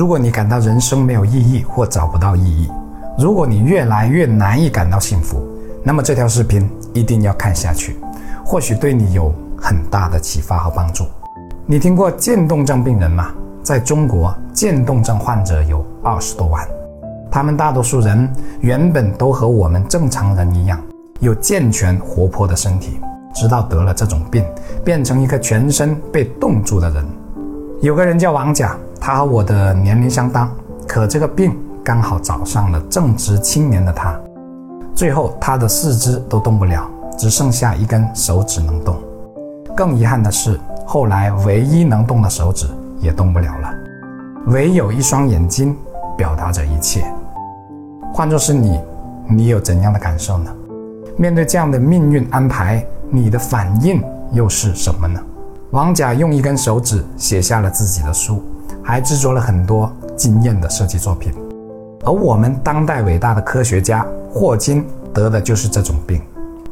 如果你感到人生没有意义或找不到意义，如果你越来越难以感到幸福，那么这条视频一定要看下去，或许对你有很大的启发和帮助。你听过渐冻症病人吗？在中国，渐冻症患者有二十多万，他们大多数人原本都和我们正常人一样，有健全活泼的身体，直到得了这种病，变成一个全身被冻住的人。有个人叫王甲。他和我的年龄相当，可这个病刚好找上了正值青年的他。最后，他的四肢都动不了，只剩下一根手指能动。更遗憾的是，后来唯一能动的手指也动不了了，唯有一双眼睛表达着一切。换作是你，你有怎样的感受呢？面对这样的命运安排，你的反应又是什么呢？王甲用一根手指写下了自己的书。还制作了很多惊艳的设计作品，而我们当代伟大的科学家霍金得的就是这种病。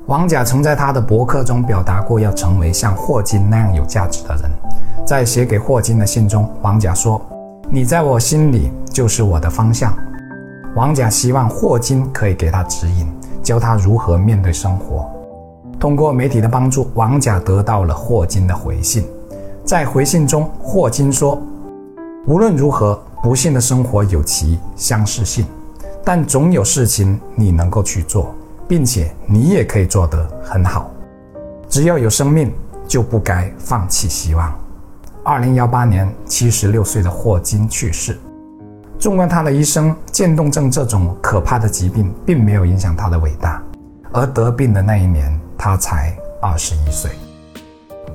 王甲曾在他的博客中表达过要成为像霍金那样有价值的人。在写给霍金的信中，王甲说：“你在我心里就是我的方向。”王甲希望霍金可以给他指引，教他如何面对生活。通过媒体的帮助，王甲得到了霍金的回信。在回信中，霍金说。无论如何，不幸的生活有其相似性，但总有事情你能够去做，并且你也可以做得很好。只要有生命，就不该放弃希望。二零幺八年，七十六岁的霍金去世。纵观他的一生，渐冻症这种可怕的疾病并没有影响他的伟大，而得病的那一年，他才二十一岁。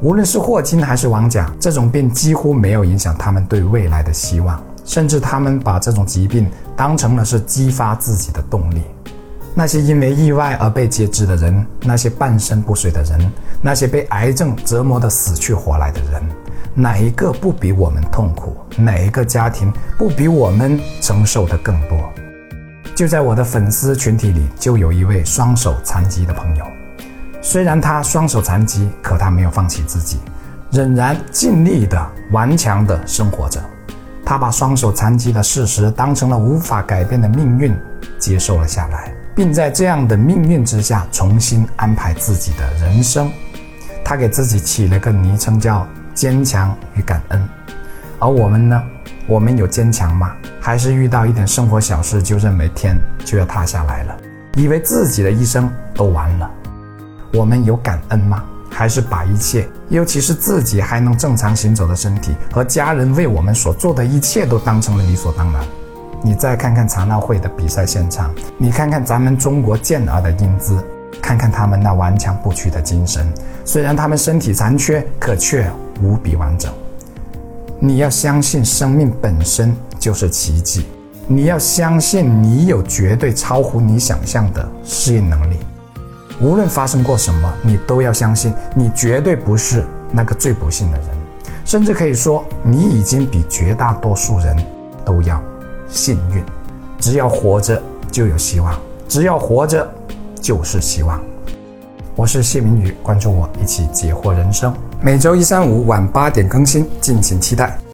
无论是霍金还是王甲，这种病几乎没有影响他们对未来的希望，甚至他们把这种疾病当成了是激发自己的动力。那些因为意外而被截肢的人，那些半身不遂的人，那些被癌症折磨得死去活来的人，哪一个不比我们痛苦？哪一个家庭不比我们承受的更多？就在我的粉丝群体里，就有一位双手残疾的朋友。虽然他双手残疾，可他没有放弃自己，仍然尽力的顽强的生活着。他把双手残疾的事实当成了无法改变的命运，接受了下来，并在这样的命运之下重新安排自己的人生。他给自己起了个昵称叫“坚强与感恩”。而我们呢？我们有坚强吗？还是遇到一点生活小事就认为天就要塌下来了，以为自己的一生都完了？我们有感恩吗？还是把一切，尤其是自己还能正常行走的身体和家人为我们所做的一切，都当成了理所当然？你再看看残奥会的比赛现场，你看看咱们中国健儿的英姿，看看他们那顽强不屈的精神。虽然他们身体残缺，可却无比完整。你要相信，生命本身就是奇迹。你要相信，你有绝对超乎你想象的适应能力。无论发生过什么，你都要相信，你绝对不是那个最不幸的人，甚至可以说，你已经比绝大多数人都要幸运。只要活着，就有希望；只要活着，就是希望。我是谢明宇，关注我，一起解惑人生。每周一、三、五晚八点更新，敬请期待。